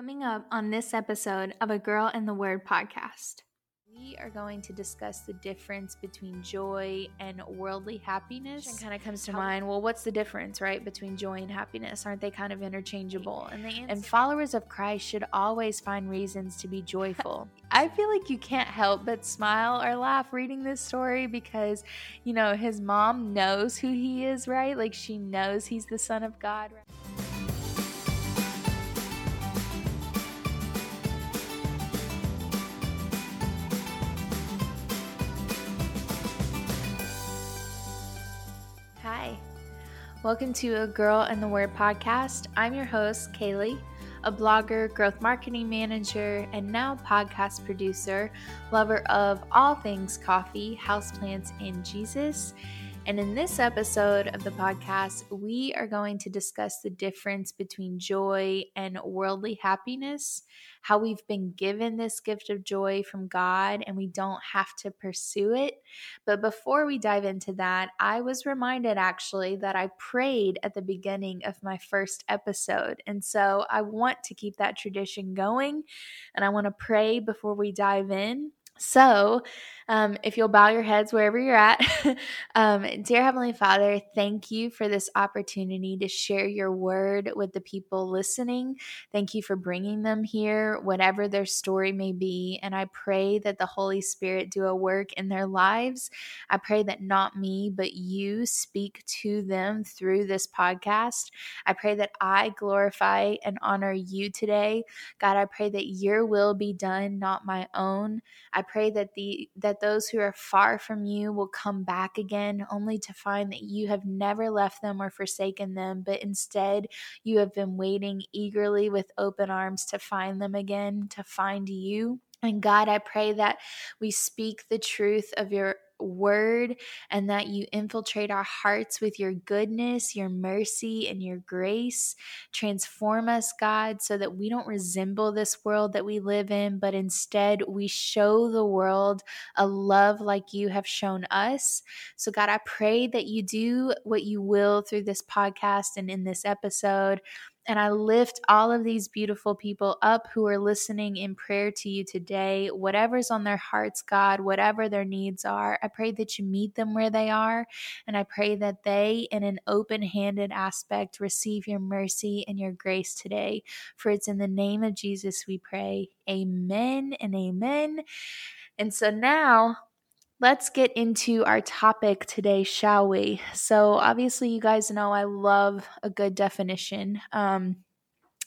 Coming up on this episode of a Girl and the Word podcast, we are going to discuss the difference between joy and worldly happiness. And kind of comes to mind, well, what's the difference, right, between joy and happiness? Aren't they kind of interchangeable? And, and followers of Christ should always find reasons to be joyful. I feel like you can't help but smile or laugh reading this story because, you know, his mom knows who he is, right? Like she knows he's the son of God, right? Welcome to a Girl and the Word podcast. I'm your host, Kaylee, a blogger, growth marketing manager, and now podcast producer, lover of all things coffee, houseplants, and Jesus. And in this episode of the podcast, we are going to discuss the difference between joy and worldly happiness, how we've been given this gift of joy from God and we don't have to pursue it. But before we dive into that, I was reminded actually that I prayed at the beginning of my first episode. And so I want to keep that tradition going and I want to pray before we dive in. So, um, if you'll bow your heads wherever you're at, um, dear Heavenly Father, thank you for this opportunity to share your word with the people listening. Thank you for bringing them here, whatever their story may be. And I pray that the Holy Spirit do a work in their lives. I pray that not me, but you speak to them through this podcast. I pray that I glorify and honor you today. God, I pray that your will be done, not my own. I pray that the that those who are far from you will come back again, only to find that you have never left them or forsaken them, but instead you have been waiting eagerly with open arms to find them again, to find you. And God, I pray that we speak the truth of your word and that you infiltrate our hearts with your goodness, your mercy, and your grace. Transform us, God, so that we don't resemble this world that we live in, but instead we show the world a love like you have shown us. So, God, I pray that you do what you will through this podcast and in this episode. And I lift all of these beautiful people up who are listening in prayer to you today. Whatever's on their hearts, God, whatever their needs are, I pray that you meet them where they are. And I pray that they, in an open handed aspect, receive your mercy and your grace today. For it's in the name of Jesus we pray. Amen and amen. And so now Let's get into our topic today, shall we? So, obviously, you guys know I love a good definition. Um,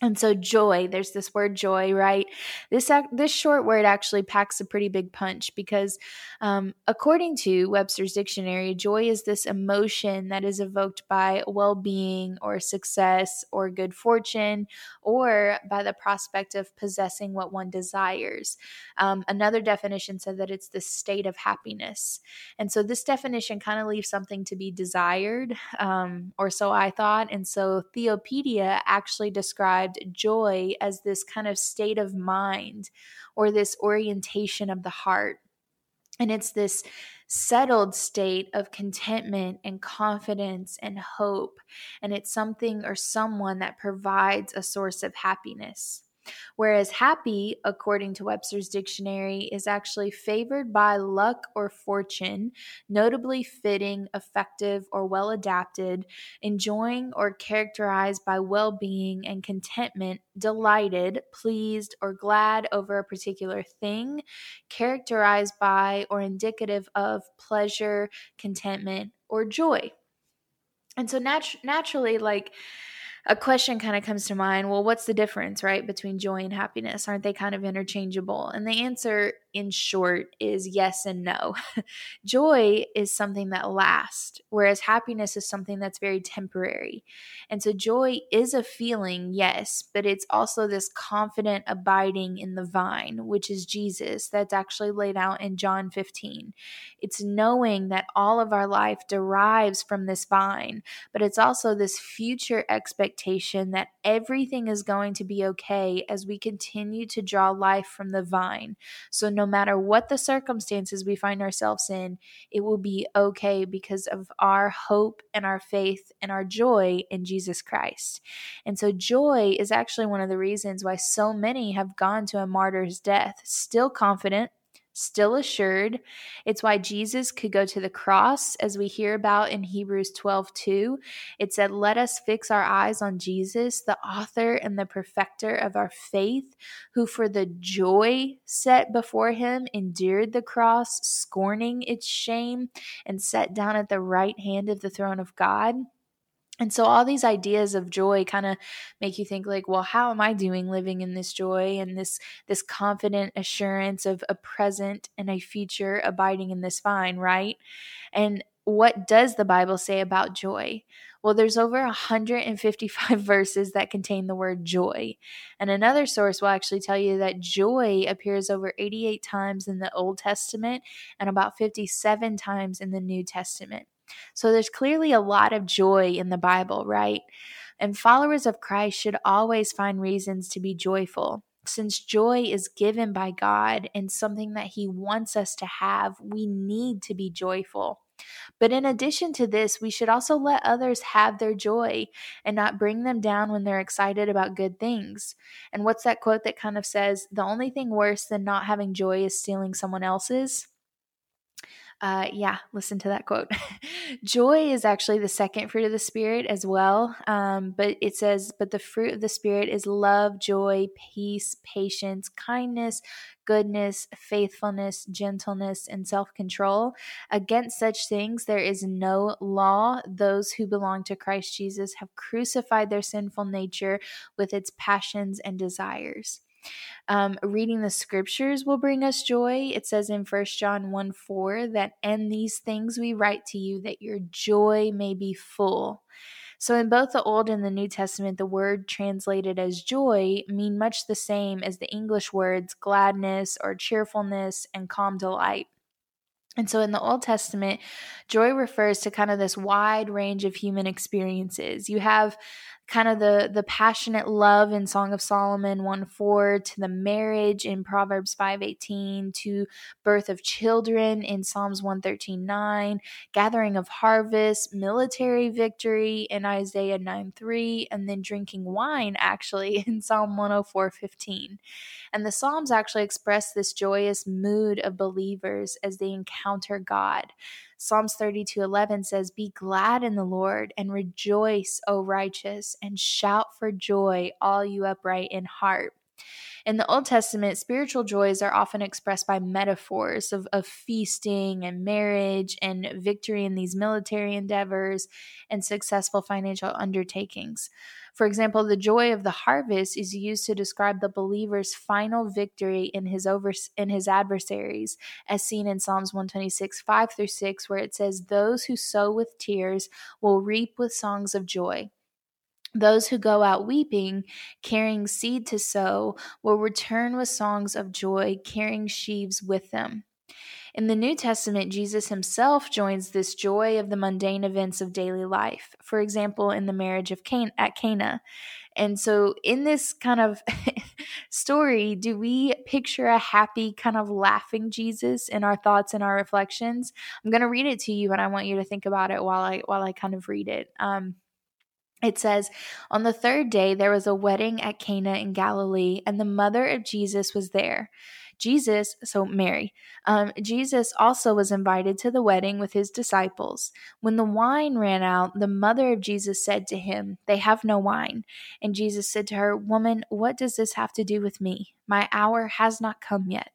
and so joy, there's this word joy, right? This this short word actually packs a pretty big punch because, um, according to Webster's dictionary, joy is this emotion that is evoked by well-being or success or good fortune, or by the prospect of possessing what one desires. Um, another definition said that it's the state of happiness, and so this definition kind of leaves something to be desired, um, or so I thought. And so Theopedia actually described described joy as this kind of state of mind or this orientation of the heart. And it's this settled state of contentment and confidence and hope. And it's something or someone that provides a source of happiness. Whereas happy, according to Webster's dictionary, is actually favored by luck or fortune, notably fitting, effective, or well adapted, enjoying or characterized by well being and contentment, delighted, pleased, or glad over a particular thing, characterized by or indicative of pleasure, contentment, or joy. And so nat- naturally, like, a question kind of comes to mind well what's the difference right between joy and happiness aren't they kind of interchangeable and the answer in short is yes and no. Joy is something that lasts, whereas happiness is something that's very temporary. And so joy is a feeling, yes, but it's also this confident abiding in the vine, which is Jesus, that's actually laid out in John 15. It's knowing that all of our life derives from this vine, but it's also this future expectation expectation that everything is going to be okay as we continue to draw life from the vine. So, no matter what the circumstances we find ourselves in, it will be okay because of our hope and our faith and our joy in Jesus Christ. And so, joy is actually one of the reasons why so many have gone to a martyr's death, still confident still assured. It's why Jesus could go to the cross, as we hear about in Hebrews 12 2. It said, Let us fix our eyes on Jesus, the author and the perfecter of our faith, who for the joy set before him endured the cross, scorning its shame, and sat down at the right hand of the throne of God. And so all these ideas of joy kind of make you think like, well, how am I doing living in this joy and this this confident assurance of a present and a future abiding in this vine, right? And what does the Bible say about joy? Well, there's over 155 verses that contain the word joy. And another source will actually tell you that joy appears over 88 times in the Old Testament and about 57 times in the New Testament. So there's clearly a lot of joy in the Bible, right? And followers of Christ should always find reasons to be joyful. Since joy is given by God and something that He wants us to have, we need to be joyful. But in addition to this, we should also let others have their joy and not bring them down when they're excited about good things. And what's that quote that kind of says, the only thing worse than not having joy is stealing someone else's? Uh, yeah, listen to that quote. Joy is actually the second fruit of the Spirit as well. Um, but it says, but the fruit of the Spirit is love, joy, peace, patience, kindness, goodness, faithfulness, gentleness, and self control. Against such things there is no law. Those who belong to Christ Jesus have crucified their sinful nature with its passions and desires. Um, reading the scriptures will bring us joy. It says in First John 1 4 that, and these things we write to you that your joy may be full. So, in both the Old and the New Testament, the word translated as joy mean much the same as the English words gladness or cheerfulness and calm delight. And so in the Old Testament, joy refers to kind of this wide range of human experiences. You have kind of the the passionate love in Song of Solomon 1 4 to the marriage in Proverbs 5 18 to birth of children in Psalms 113 9, gathering of harvest, military victory in Isaiah 9 3, and then drinking wine actually in Psalm 104 15. And the Psalms actually express this joyous mood of believers as they encounter God. Psalms 32 11 says, Be glad in the Lord and rejoice, O righteous, and shout for joy, all you upright in heart. In the Old Testament, spiritual joys are often expressed by metaphors of, of feasting and marriage and victory in these military endeavors and successful financial undertakings. For example, the joy of the harvest is used to describe the believer's final victory in his over in his adversaries, as seen in Psalms 126, 5 through 6, where it says, Those who sow with tears will reap with songs of joy. Those who go out weeping, carrying seed to sow, will return with songs of joy, carrying sheaves with them. In the New Testament, Jesus himself joins this joy of the mundane events of daily life. For example, in the marriage of Cain at Cana. And so, in this kind of story, do we picture a happy, kind of laughing Jesus in our thoughts and our reflections? I'm going to read it to you, and I want you to think about it while I while I kind of read it. Um, it says, On the third day, there was a wedding at Cana in Galilee, and the mother of Jesus was there. Jesus, so Mary, um, Jesus also was invited to the wedding with his disciples. When the wine ran out, the mother of Jesus said to him, They have no wine. And Jesus said to her, Woman, what does this have to do with me? My hour has not come yet.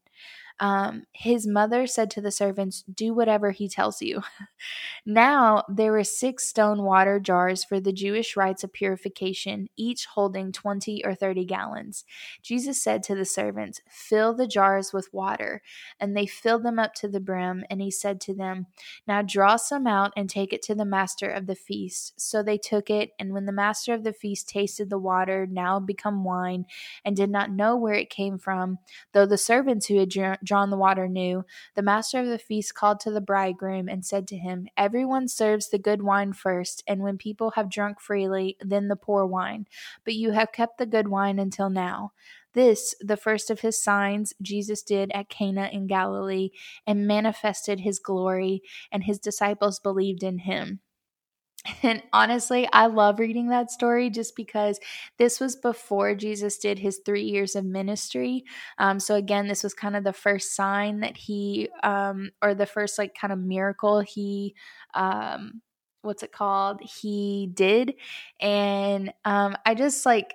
Um, his mother said to the servants, Do whatever he tells you. now there were six stone water jars for the Jewish rites of purification, each holding 20 or 30 gallons. Jesus said to the servants, Fill the jars with water. And they filled them up to the brim. And he said to them, Now draw some out and take it to the master of the feast. So they took it. And when the master of the feast tasted the water, now become wine, and did not know where it came from, though the servants who had drawn the water knew, the master of the feast called to the bridegroom and said to him, Everyone serves the good wine first, and when people have drunk freely, then the poor wine. But you have kept the good wine until now. This, the first of his signs, Jesus did at Cana in Galilee and manifested his glory, and his disciples believed in him. And honestly, I love reading that story just because this was before Jesus did his three years of ministry. Um, so, again, this was kind of the first sign that he, um, or the first like kind of miracle he, um, what's it called? He did. And um, I just like,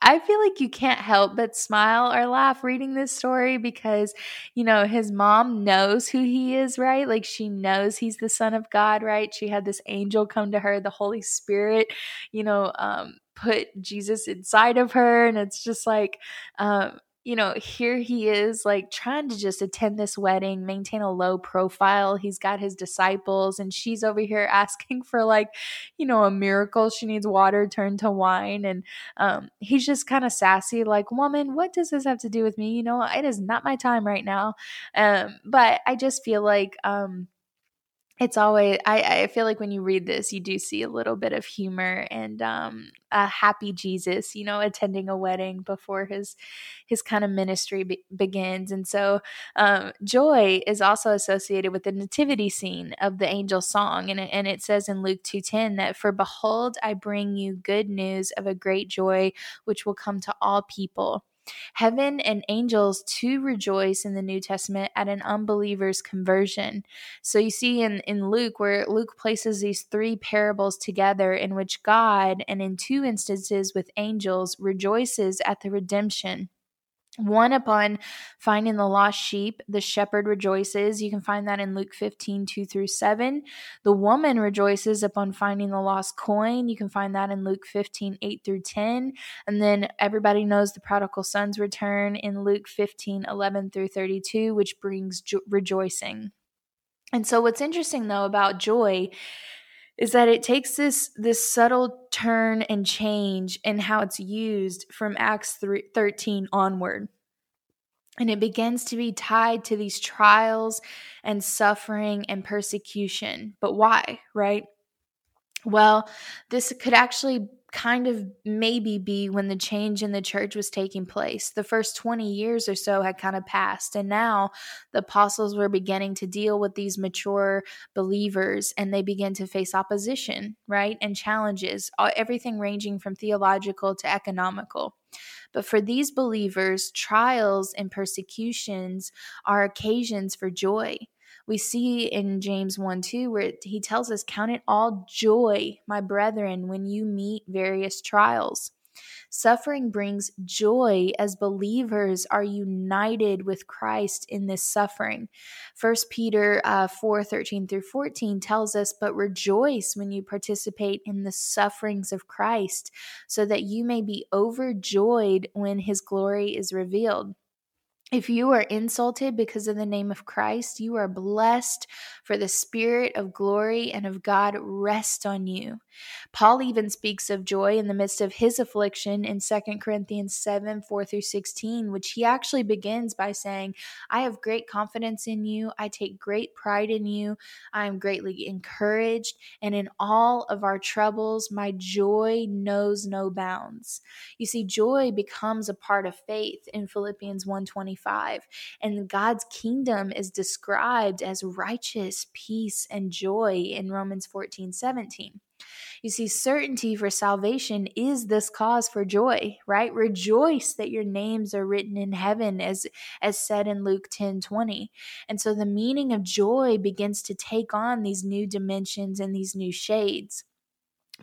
I feel like you can't help but smile or laugh reading this story because, you know, his mom knows who he is, right? Like she knows he's the son of God, right? She had this angel come to her, the Holy Spirit, you know, um, put Jesus inside of her. And it's just like, um, you know, here he is like trying to just attend this wedding, maintain a low profile. He's got his disciples, and she's over here asking for like, you know, a miracle. She needs water turned to wine. And um, he's just kind of sassy, like, woman, what does this have to do with me? You know, it is not my time right now. Um, but I just feel like, um, it's always I, I feel like when you read this you do see a little bit of humor and um, a happy jesus you know attending a wedding before his his kind of ministry be- begins. And so um, joy is also associated with the nativity scene of the angel song. And and it says in luke 2.10 that for behold i bring you good news of a great joy which will come to all people Heaven and angels to rejoice in the New Testament at an unbeliever's conversion. So you see in, in Luke, where Luke places these three parables together, in which God, and in two instances with angels, rejoices at the redemption one upon finding the lost sheep, the shepherd rejoices. You can find that in Luke 15, 2 through 7. The woman rejoices upon finding the lost coin. You can find that in Luke 15, 8 through 10. And then everybody knows the prodigal son's return in Luke 15, 11 through 32, which brings jo- rejoicing. And so, what's interesting though about joy is that it takes this this subtle turn and change in how it's used from acts 3, 13 onward. And it begins to be tied to these trials and suffering and persecution. But why right? Well this could actually kind of maybe be when the change in the church was taking place. The first 20 years or so had kind of passed, and now the apostles were beginning to deal with these mature believers and they began to face opposition, right? And challenges, everything ranging from theological to economical. But for these believers, trials and persecutions are occasions for joy we see in James 1 2, where he tells us, Count it all joy, my brethren, when you meet various trials. Suffering brings joy as believers are united with Christ in this suffering. First Peter uh, 4 13 through 14 tells us, But rejoice when you participate in the sufferings of Christ, so that you may be overjoyed when his glory is revealed. If you are insulted because of the name of Christ, you are blessed, for the Spirit of glory and of God rest on you. Paul even speaks of joy in the midst of his affliction in 2 Corinthians 7 4 through 16, which he actually begins by saying, I have great confidence in you. I take great pride in you. I am greatly encouraged. And in all of our troubles, my joy knows no bounds. You see, joy becomes a part of faith in Philippians 1 25. And God's kingdom is described as righteous, peace, and joy in Romans 14 17. You see, certainty for salvation is this cause for joy, right? Rejoice that your names are written in heaven, as as said in Luke 10 20. And so the meaning of joy begins to take on these new dimensions and these new shades.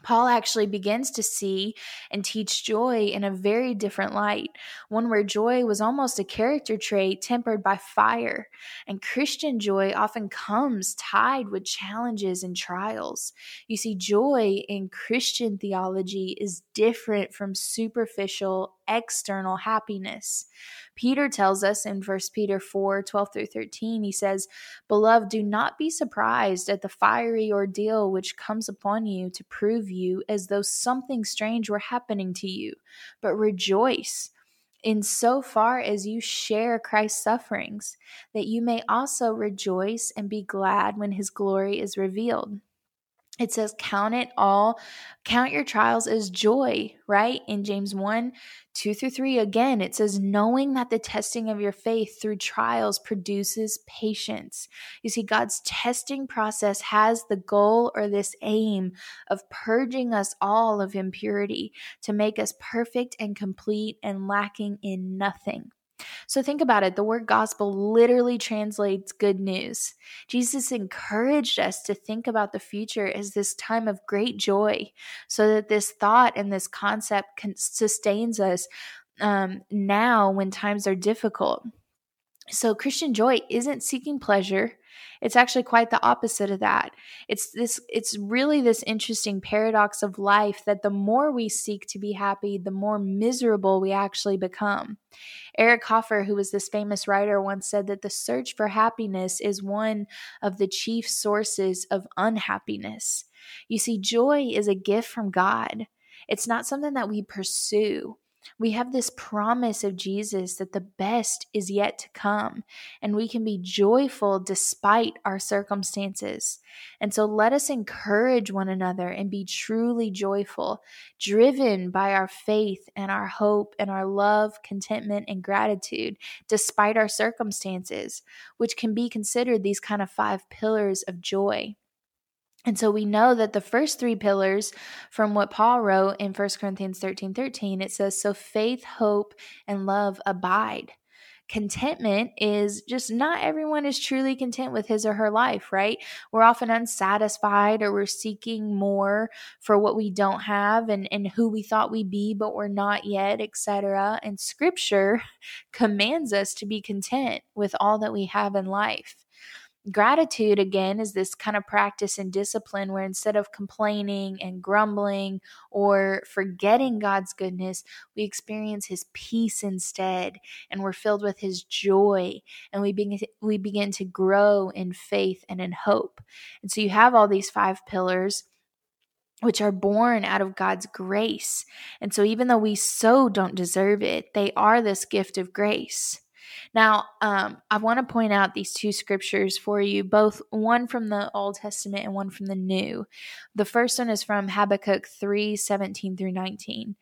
Paul actually begins to see and teach joy in a very different light, one where joy was almost a character trait tempered by fire. And Christian joy often comes tied with challenges and trials. You see, joy in Christian theology is different from superficial external happiness. Peter tells us in 1 Peter 4 12 through 13, he says, Beloved, do not be surprised at the fiery ordeal which comes upon you to prove you as though something strange were happening to you, but rejoice in so far as you share Christ's sufferings, that you may also rejoice and be glad when his glory is revealed it says count it all count your trials as joy right? In james 1 2 through 3 again it says knowing that the testing of your faith through trials produces patience. You see god's testing process has the goal or this aim of purging us all of impurity to make us perfect and complete and lacking in nothing so think about it. The word gospel literally translates good news. Jesus encouraged us to think about the future as this time of great joy so that this thought and this concept can, sustains us um, now when times are difficult. So Christian joy isn't seeking pleasure. It's actually quite the opposite of that. It's this it's really this interesting paradox of life that the more we seek to be happy, the more miserable we actually become. Eric Hoffer, who was this famous writer, once said that the search for happiness is one of the chief sources of unhappiness. You see, joy is a gift from God. It's not something that we pursue. We have this promise of Jesus that the best is yet to come, and we can be joyful despite our circumstances. And so let us encourage one another and be truly joyful, driven by our faith and our hope and our love, contentment, and gratitude, despite our circumstances, which can be considered these kind of five pillars of joy. And so we know that the first three pillars from what Paul wrote in 1 Corinthians 13 13, it says, So faith, hope, and love abide. Contentment is just not everyone is truly content with his or her life, right? We're often unsatisfied or we're seeking more for what we don't have and, and who we thought we'd be, but we're not yet, etc. And scripture commands us to be content with all that we have in life. Gratitude, again, is this kind of practice and discipline where instead of complaining and grumbling or forgetting God's goodness, we experience His peace instead, and we're filled with His joy, and we begin we begin to grow in faith and in hope. And so you have all these five pillars which are born out of God's grace. And so, even though we so don't deserve it, they are this gift of grace. Now, um, I want to point out these two scriptures for you, both one from the Old Testament and one from the New. The first one is from Habakkuk 3 17 through 19.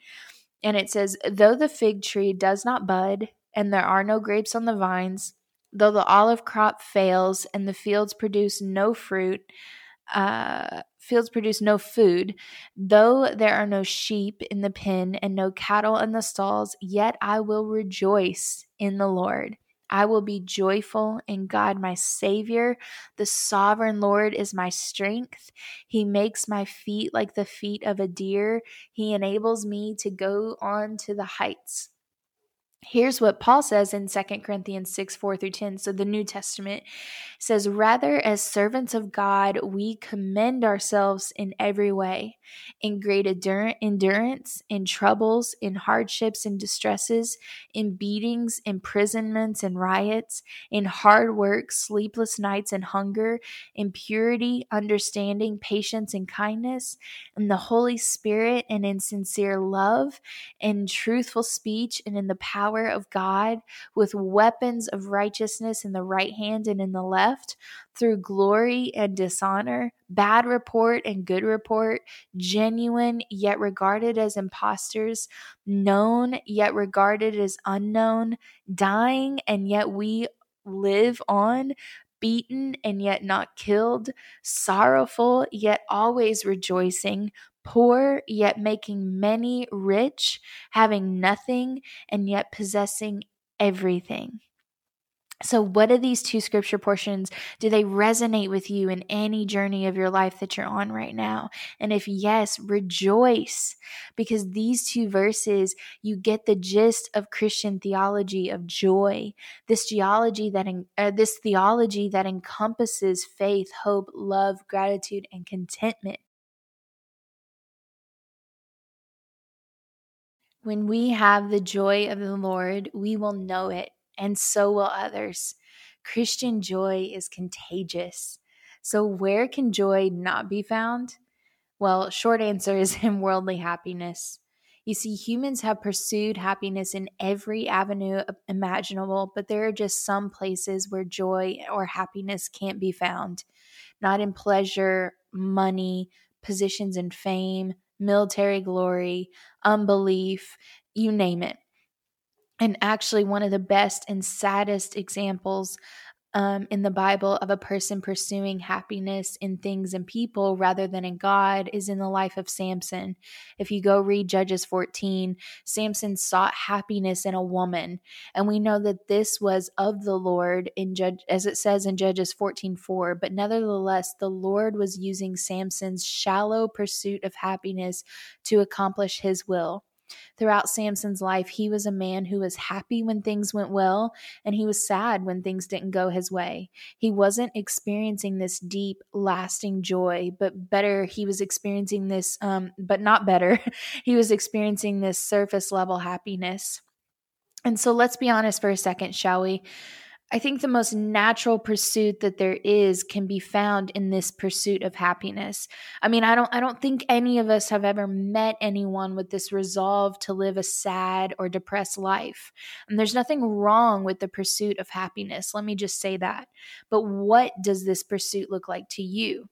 And it says, Though the fig tree does not bud, and there are no grapes on the vines, though the olive crop fails, and the fields produce no fruit, uh, fields produce no food, though there are no sheep in the pen and no cattle in the stalls, yet I will rejoice in the Lord. I will be joyful in God, my Savior. The sovereign Lord is my strength. He makes my feet like the feet of a deer. He enables me to go on to the heights. Here's what Paul says in 2 Corinthians 6 4 through 10. So the New Testament says, Rather, as servants of God, we commend ourselves in every way, in great endurance, in troubles, in hardships and distresses, in beatings, imprisonments and riots, in hard work, sleepless nights and hunger, in purity, understanding, patience, and kindness, in the Holy Spirit, and in sincere love, in truthful speech, and in the power power of God with weapons of righteousness in the right hand and in the left, through glory and dishonor, bad report and good report, genuine yet regarded as impostors, known yet regarded as unknown, dying and yet we live on, beaten and yet not killed, sorrowful yet always rejoicing, poor, yet making many rich, having nothing, and yet possessing everything. So, what are these two scripture portions? Do they resonate with you in any journey of your life that you're on right now? And if yes, rejoice because these two verses, you get the gist of Christian theology of joy. This geology that uh, this theology that encompasses faith, hope, love, gratitude, and contentment. When we have the joy of the Lord, we will know it, and so will others. Christian joy is contagious. So, where can joy not be found? Well, short answer is in worldly happiness. You see, humans have pursued happiness in every avenue imaginable, but there are just some places where joy or happiness can't be found. Not in pleasure, money, positions and fame, military glory, unbelief, you name it. And actually, one of the best and saddest examples um, in the Bible of a person pursuing happiness in things and people rather than in God is in the life of Samson. If you go read Judges 14, Samson sought happiness in a woman. And we know that this was of the Lord in Judge as it says in Judges 14 4. But nevertheless, the Lord was using Samson's shallow pursuit of happiness to accomplish his will. Throughout Samson's life, he was a man who was happy when things went well, and he was sad when things didn't go his way. He wasn't experiencing this deep, lasting joy, but better, he was experiencing this, um, but not better, he was experiencing this surface level happiness. And so let's be honest for a second, shall we? I think the most natural pursuit that there is can be found in this pursuit of happiness. I mean, I don't I don't think any of us have ever met anyone with this resolve to live a sad or depressed life. And there's nothing wrong with the pursuit of happiness. Let me just say that. But what does this pursuit look like to you?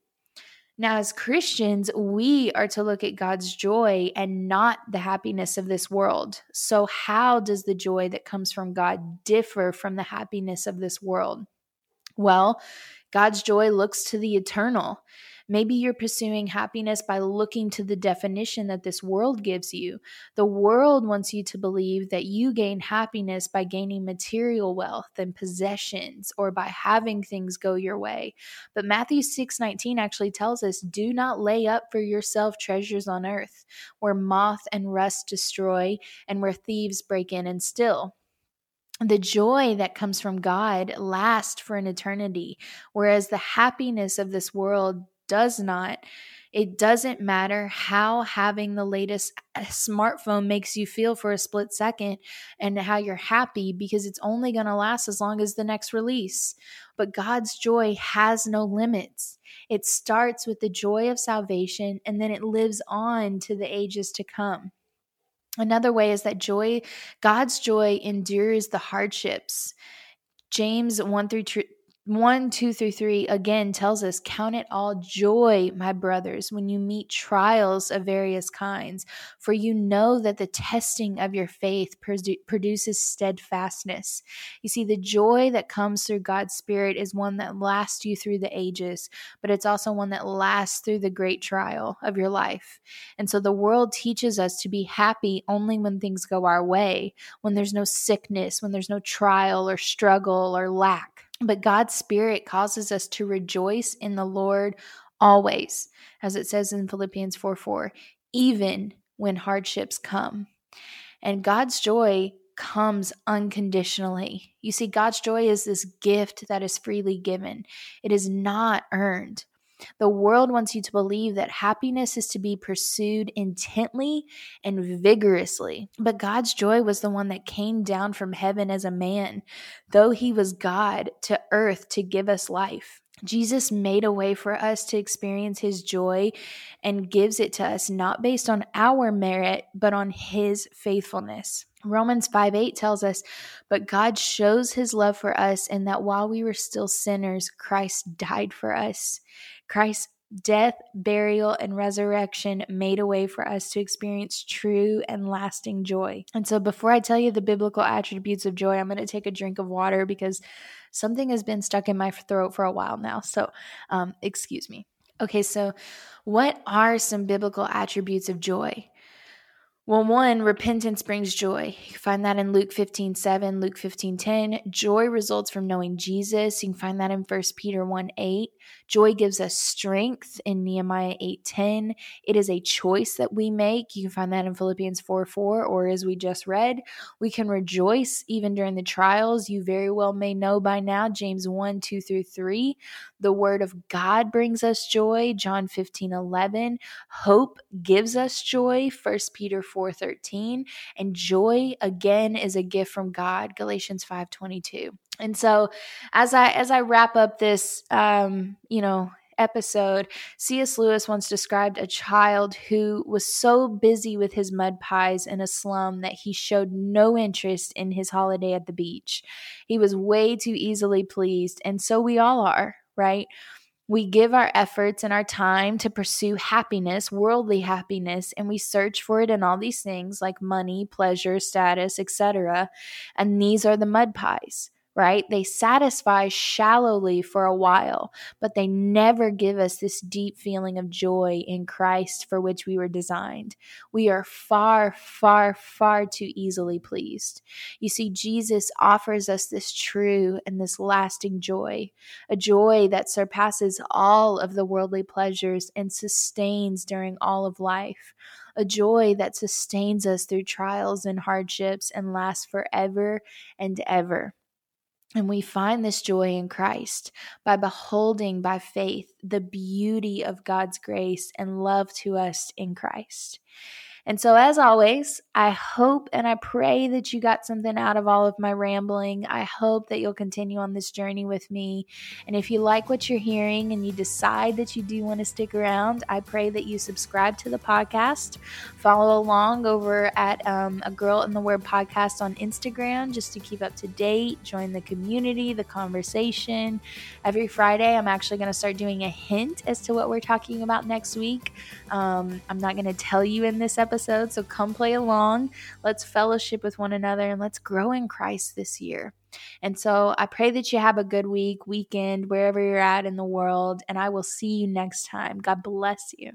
Now, as Christians, we are to look at God's joy and not the happiness of this world. So, how does the joy that comes from God differ from the happiness of this world? Well, God's joy looks to the eternal. Maybe you're pursuing happiness by looking to the definition that this world gives you. The world wants you to believe that you gain happiness by gaining material wealth and possessions or by having things go your way. But Matthew 6:19 actually tells us, "Do not lay up for yourself treasures on earth, where moth and rust destroy and where thieves break in and steal." the joy that comes from God lasts for an eternity, whereas the happiness of this world does not. It doesn't matter how having the latest uh, smartphone makes you feel for a split second and how you're happy because it's only going to last as long as the next release. But God's joy has no limits. It starts with the joy of salvation and then it lives on to the ages to come. Another way is that joy, God's joy endures the hardships. James 1 through 1, 2 through 3 again tells us, Count it all joy, my brothers, when you meet trials of various kinds, for you know that the testing of your faith produ- produces steadfastness. You see, the joy that comes through God's Spirit is one that lasts you through the ages, but it's also one that lasts through the great trial of your life. And so the world teaches us to be happy only when things go our way, when there's no sickness, when there's no trial or struggle or lack. But God's Spirit causes us to rejoice in the Lord always, as it says in Philippians 4 4, even when hardships come. And God's joy comes unconditionally. You see, God's joy is this gift that is freely given, it is not earned. The world wants you to believe that happiness is to be pursued intently and vigorously. But God's joy was the one that came down from heaven as a man, though he was God, to earth to give us life. Jesus made a way for us to experience his joy and gives it to us not based on our merit, but on his faithfulness. Romans 5 8 tells us, But God shows his love for us in that while we were still sinners, Christ died for us. Christ's death, burial, and resurrection made a way for us to experience true and lasting joy. And so, before I tell you the biblical attributes of joy, I'm going to take a drink of water because something has been stuck in my throat for a while now. So, um, excuse me. Okay, so what are some biblical attributes of joy? Well, one, repentance brings joy. You can find that in Luke 15, 7, Luke 15, 10. Joy results from knowing Jesus. You can find that in 1 Peter 1, 8. Joy gives us strength in Nehemiah 8, 10. It is a choice that we make. You can find that in Philippians 4, 4, or as we just read, we can rejoice even during the trials. You very well may know by now, James 1, 2 through 3. The word of God brings us joy, John 15, 11. Hope gives us joy, 1 Peter 4:13 and joy again is a gift from God Galatians 5:22 and so as I as I wrap up this um you know episode, C.S. Lewis once described a child who was so busy with his mud pies in a slum that he showed no interest in his holiday at the beach. He was way too easily pleased, and so we all are, right? We give our efforts and our time to pursue happiness, worldly happiness, and we search for it in all these things like money, pleasure, status, etc. And these are the mud pies right? They satisfy shallowly for a while, but they never give us this deep feeling of joy in Christ for which we were designed. We are far, far, far too easily pleased. You see, Jesus offers us this true and this lasting joy, a joy that surpasses all of the worldly pleasures and sustains during all of life a joy that sustains us through trials and hardships and lasts forever and ever. And we find this joy in Christ by beholding by faith the beauty of God's grace and love to us in Christ. And so, as always, I hope and I pray that you got something out of all of my rambling. I hope that you'll continue on this journey with me. And if you like what you're hearing and you decide that you do want to stick around, I pray that you subscribe to the podcast, follow along over at um, a Girl and the Word podcast on Instagram just to keep up to date, join the community, the conversation. Every Friday, I'm actually going to start doing a hint as to what we're talking about next week. Um, I'm not going to tell you in this episode, so come play along. Let's fellowship with one another and let's grow in Christ this year. And so I pray that you have a good week, weekend, wherever you're at in the world, and I will see you next time. God bless you.